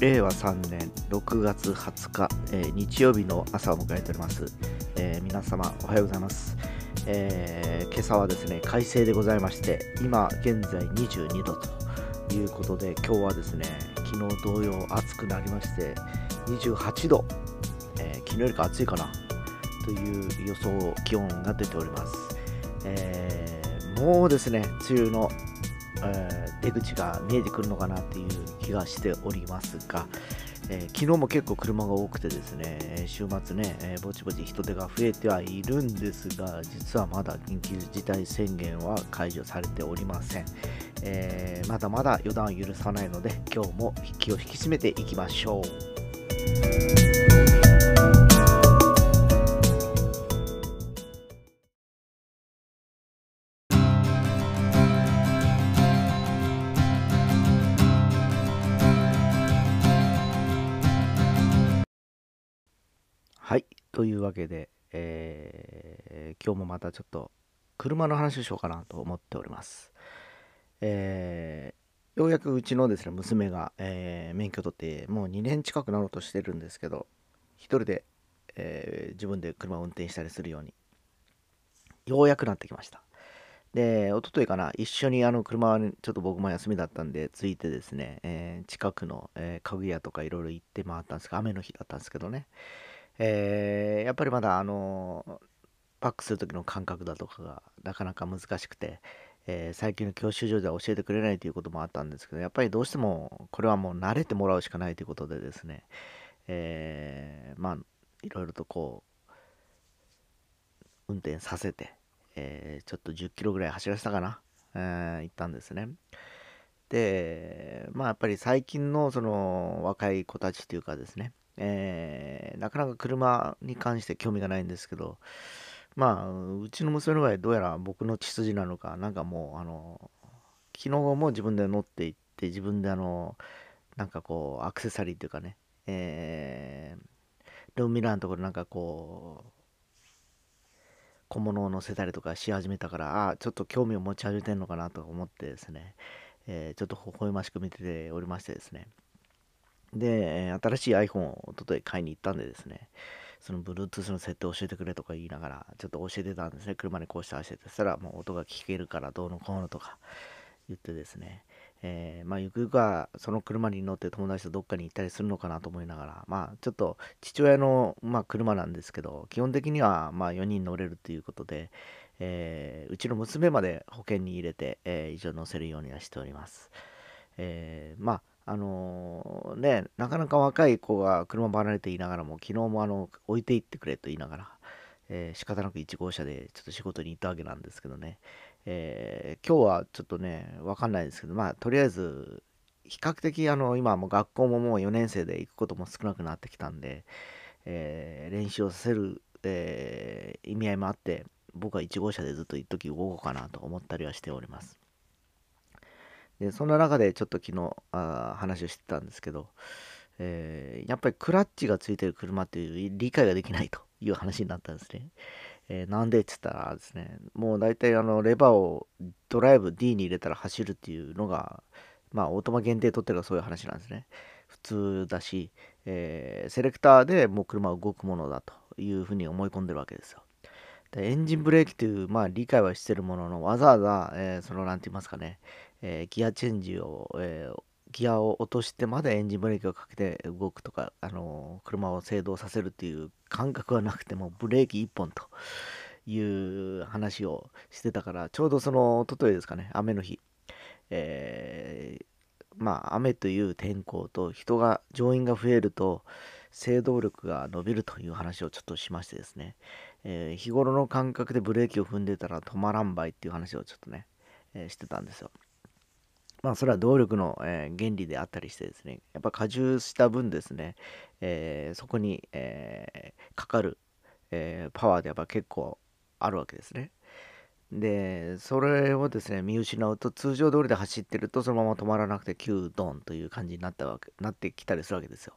令和3年6月20日、えー日曜日の朝を迎えております、えー皆様おはようございます、えー今朝はですね快晴でございまして今現在22度ということで今日はですね昨日同様暑くなりまして28度、え昨日よりか暑いかなという予想気温が出ております、えもうですね梅雨のえ出口が見えてくるのかなっていう気がしておりますが、えー昨日も結構車が多くてですね、週末ね、えーぼちぼち人手が増えてはいるんですが、実はまだ緊急事態宣言は解除されておりません。えーまだまだ予断を許さないので、今日も気を引き締めていきましょう。はい。というわけで、えー今日もまたちょっと車の話をしようかなと思っております。えーようやくうちのですね、娘が、えー免許取ってもう2年近くなろうとしてるんですけど、一人で、え自分で車を運転したりするように、ようやくなってきました。で、一昨日かな、一緒にあの車にちょっと僕も休みだったんで、ついてですね、え近くの、え家具屋とかいろいろ行って回ったんですが、雨の日だったんですけどね、えーやっぱりまだあのバックする時の感覚だとかがなかなか難しくて、えー最近の教習所では教えてくれないということもあったんですけどやっぱりどうしてもこれはもう慣れてもらうしかないということでですね、えーまあいろいろとこう運転させて、えーちょっと10キロぐらい走らせたかな、えー行ったんですね。で、まあやっぱり最近のその若い子たちというかですね、えーなかなか車に関して興味がないんですけど、まあ、うちの娘の場合、どうやら僕の血筋なのか、なんかもう、あの、昨日も自分で乗っていって、自分であの、なんかこう、アクセサリーというかね、えー、ルーミラーのところなんかこう、小物を乗せたりとかし始めたから、ああ、ちょっと興味を持ち始めてんのかなと思ってですね、えーちょっと微笑ましく見てておりましてですね。で、新しい iPhone を一昨日買いに行ったんでですね、その Bluetooth の設定を教えてくれとか言いながら、ちょっと教えてたんですね。車にこうして走って、たらもう音が聞けるからどうのこうのとか言ってですね、えーまあゆくゆくはその車に乗って友達とどっかに行ったりするのかなと思いながら、まあちょっと父親の、まあ、車なんですけど、基本的にはま4人乗れるということで、えーうちの娘まで保険に入れて、えー一応乗せるようにはしております。えまああのね、なかなか若い子が車離れていながらも、昨日もあの置いていってくれと言いながら、えー仕方なく1号車でちょっと仕事に行ったわけなんですけどね、えー今日はちょっとね、わかんないですけど、まあ、とりあえず、比較的あの今も学校ももう4年生で行くことも少なくなってきたんで、えー練習をさせる、えー意味合いもあって、僕は1号車でずっと一時動こうかなと思ったりはしております。でそんな中でちょっと昨日あ話をしてたんですけど、えーやっぱりクラッチがついてる車っていう理解ができないという話になったんですね。えーなんでって言ったらですね、もう大体あのレバーをドライブ D に入れたら走るっていうのが、まあオートマ限定取ってるそういう話なんですね。普通だし、えーセレクターでもう車は動くものだというふうに思い込んでるわけですよ。でエンジンブレーキという、まあ、理解はしてるものの、わざわざ、えーその、なんて言いますかね、えーギアチェンジを、えーギアを落としてまでエンジンブレーキをかけて動くとか、あの車を制動させるっていう感覚はなくても、ブレーキ1本という話をしてたから、ちょうどその、一昨日ですかね、雨の日、えまあ、雨という天候と人が、乗員が増えると、制動力が伸びるという話をちょっとしましてですね、えー日頃の感覚でブレーキを踏んでたら止まらんばいっていう話をちょっとね、えーしてたんですよ。まあそれは動力の、えー原理であったりしてですね、やっぱ荷重した分ですね、えそこに、えかかる、えパワーでやっぱ結構あるわけですね。で、それをですね、見失うと通常通りで走ってるとそのまま止まらなくて急ドンという感じになったわけ、なってきたりするわけですよ。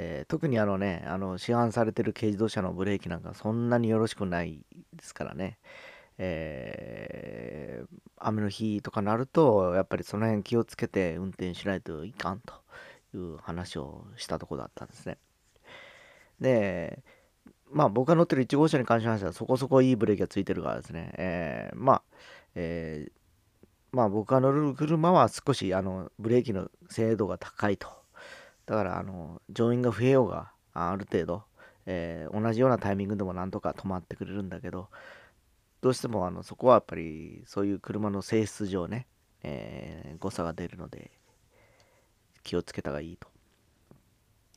えー特にあのね、あの市販されてる軽自動車のブレーキなんかそんなによろしくないですからね。えー雨の日とかなると、やっぱりその辺気をつけて運転しないといかんという話をしたとこだったんですね。で、まあ僕が乗ってる1号車に関しましてはそこそこいいブレーキがついてるからですね、えー、まあ、え、まあ僕が乗る車は少しあのブレーキの精度が高いと。だからあの乗員が増えようがある程度、えー、同じようなタイミングでもなんとか止まってくれるんだけど、どうしてもあのそこはやっぱりそういう車の性質上ね、えー、誤差が出るので気をつけた方がいいと。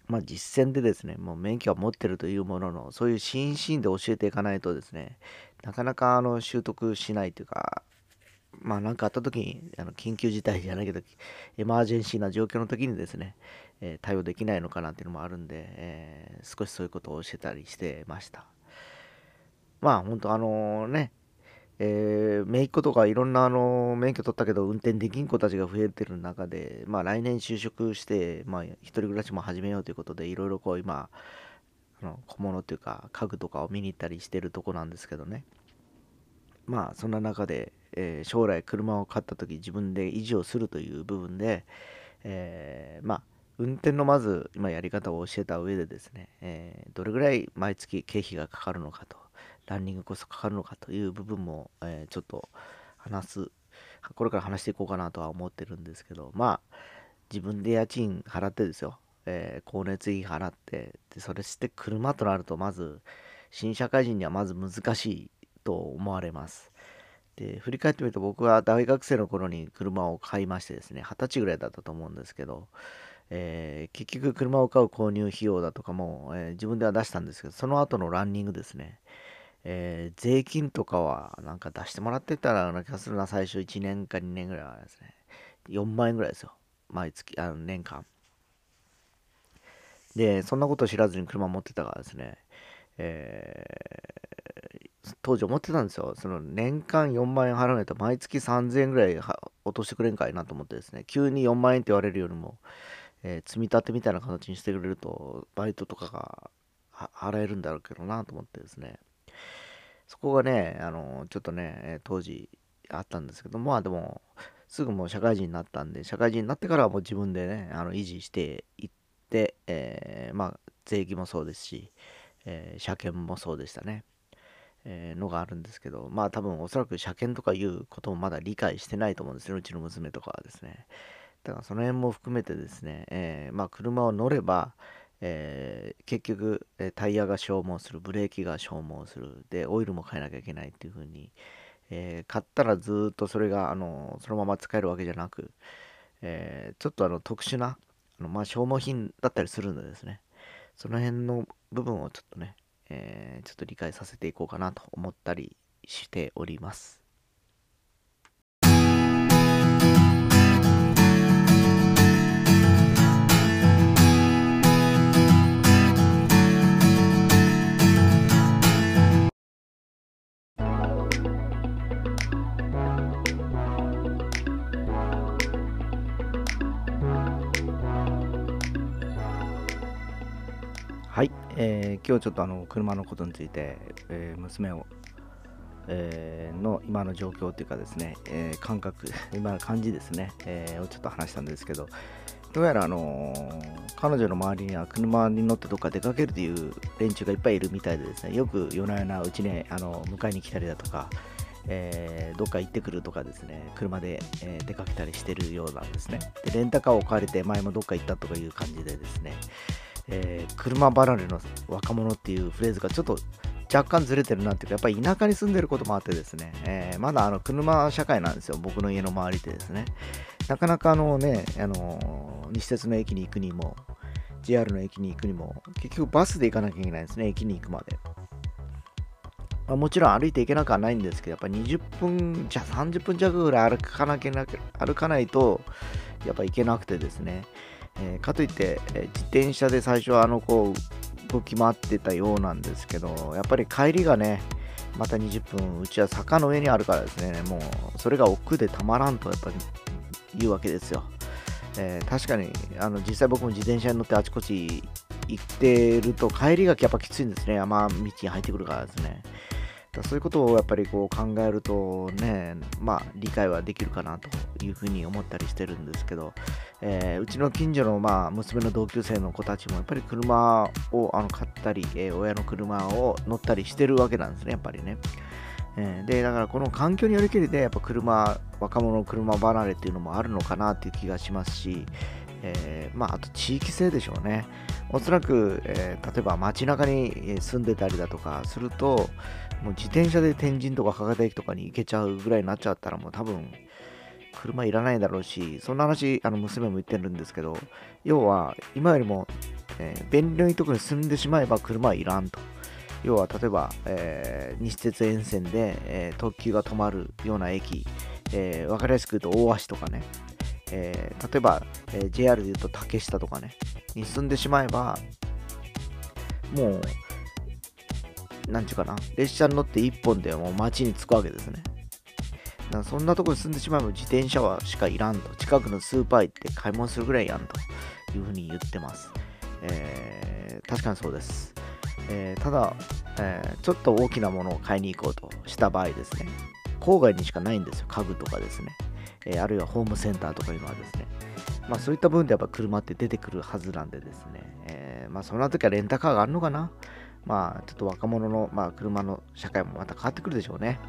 まあ実践でですね、もう免許は持ってるというものの、そういう心身で教えていかないとですね、なかなかあの習得しないというか、まあ何かあった時に、あの緊急事態じゃないけど、エマージェンシーな状況の時にですね、え、対応できないのかなっていうのもあるんで、えー、少しそういうことを教えたりしてました。まあ本当あのね、えー、姪っ子とかいろんなあの免許取ったけど運転できん子たちが増えてる中で、まあ、来年就職して、まあ、一人暮らしも始めようということでいろいろこう今あの小物というか家具とかを見に行ったりしてるとこなんですけどねまあそんな中で、えー、将来車を買った時自分で維持をするという部分で、えー、まあ運転のまず今やり方を教えた上でですね、えー、どれぐらい毎月経費がかかるのかとランニングコストかかるのかという部分も、えー、ちょっと話す、これから話していこうかなとは思ってるんですけど、まあ、自分で家賃払ってですよ、えー、光熱費払って、でそれして車となると、まず、新社会人にはまず難しいと思われます。で、振り返ってみると僕は大学生の頃に車を買いましてですね、二十歳ぐらいだったと思うんですけど、えー、結局車を買う購入費用だとかも、えー、自分では出したんですけど、その後のランニングですね、えー、税金とかはなんか出してもらってたらな気がするな、最初1年か2年ぐらいはですね。4万円ぐらいですよ。毎月、あの年間。で、そんなこと知らずに車持ってたからですね、えー、当時思ってたんですよ。その年間4万円払わないと毎月3000円ぐらい落としてくれんかいなと思ってですね、急に4万円って言われるよりも、えー、積み立てみたいな形にしてくれると、バイトとかが払えるんだろうけどなと思ってですね、そこがね、あの、ちょっとね、当時あったんですけど、まあでも、すぐもう社会人になったんで、社会人になってからはもう自分でね、あの維持していって、えー、まあ、税金もそうですし、えー、車検もそうでしたね。えー、のがあるんですけど、まあ多分おそらく車検とかいうこともまだ理解してないと思うんですね、うちの娘とかはですね。だからその辺も含めてですね、えー、まあ車を乗れば、えー、結局、えタイヤが消耗する、ブレーキが消耗する、で、オイルも変えなきゃいけないっていう風に、え、買ったらずっとそれが、あの、そのまま使えるわけじゃなく、え、ちょっとあの、特殊な、あのまあ、消耗品だったりするのでですね、その辺の部分をちょっとね、えちょっと理解させていこうかなと思ったりしております。えー、今日ちょっとあの車のことについて、えー、娘を、えー、の今の状況というかですね、え、感覚、今の感じですね、え、をちょっと話したんですけど、どうやらあの、彼女の周りには車に乗ってどっか出かけるという連中がいっぱいいるみたいでですね、よく夜な夜なうちにあの迎えに来たりだとか、えー、どっか行ってくるとかですね、車で、えー、出かけたりしてるようなんですね。で、レンタカーを借りて前もどっか行ったとかいう感じでですね、えー、車離れの若者っていうフレーズがちょっと若干ずれてるなっていうか、やっぱり田舎に住んでることもあってですね、えー、まだあの車社会なんですよ、僕の家の周りでですね。なかなかあのね、あの西鉄の駅に行くにも、JR の駅に行くにも、結局バスで行かなきゃいけないんですね、駅に行くまで。まあ、もちろん歩いて行けなくはないんですけど、やっぱ20分、じゃ30分弱ぐらい歩かなきゃ歩かないと、やっぱ行けなくてですね。えー、かといって、え自転車で最初はあのこう動き回ってたようなんですけどやっぱり帰りがねまた20分うちは坂の上にあるからですねもうそれが奥でたまらんとやっぱり言うわけですよ、えー、確かにあの実際僕も自転車に乗ってあちこち行ってると帰りがやっぱきついんですね。山道に入ってくるからですね。だそういうことをやっぱりこう考えるとね、まあ理解はできるかなというふうに思ったりしてるんですけど、えー、うちの近所の、まあ、娘の同級生の子たちもやっぱり車をあの買ったり、えー、親の車を乗ったりしてるわけなんですね、やっぱりね。えー、で、だからこの環境によりきりで、やっぱ車、若者の車離れっていうのもあるのかなっていう気がしますし、えー、まあ、あと地域性でしょうね。おそらく、えー、例えば街中に住んでたりだとかすると、もう自転車で天神とか博多駅とかに行けちゃうぐらいになっちゃったら、もう多分、車いらないだろうし、そんな話、あの娘も言ってるんですけど、要は、今よりも、えー、便利なところに住んでしまえば車はいらんと。要は、例えば、えー、西鉄沿線で、えー、特急が止まるような駅、えー、分かりやすく言うと大橋とかね、えー、例えば、えー、JR で言うと竹下とかね、に住んでしまえば、もう、なんちゅうかな、列車に乗って1本でもう街に着くわけですね。だからそんなとこに住んでしまえば自転車はしかいらんと。近くのスーパー行って買い物するぐらいやんというふうに言ってます。えー、確かにそうです。えー、ただ、えー、ちょっと大きなものを買いに行こうとした場合ですね、郊外にしかないんですよ、家具とかですね。えー、あるいはホームセンターとかいうのはですね。まあそういった部分でやっぱ車って出てくるはずなんでですね。えー、まあそんな時はレンタカーがあるのかな。まあちょっと若者の、まあ、車の社会もまた変わってくるでしょうね。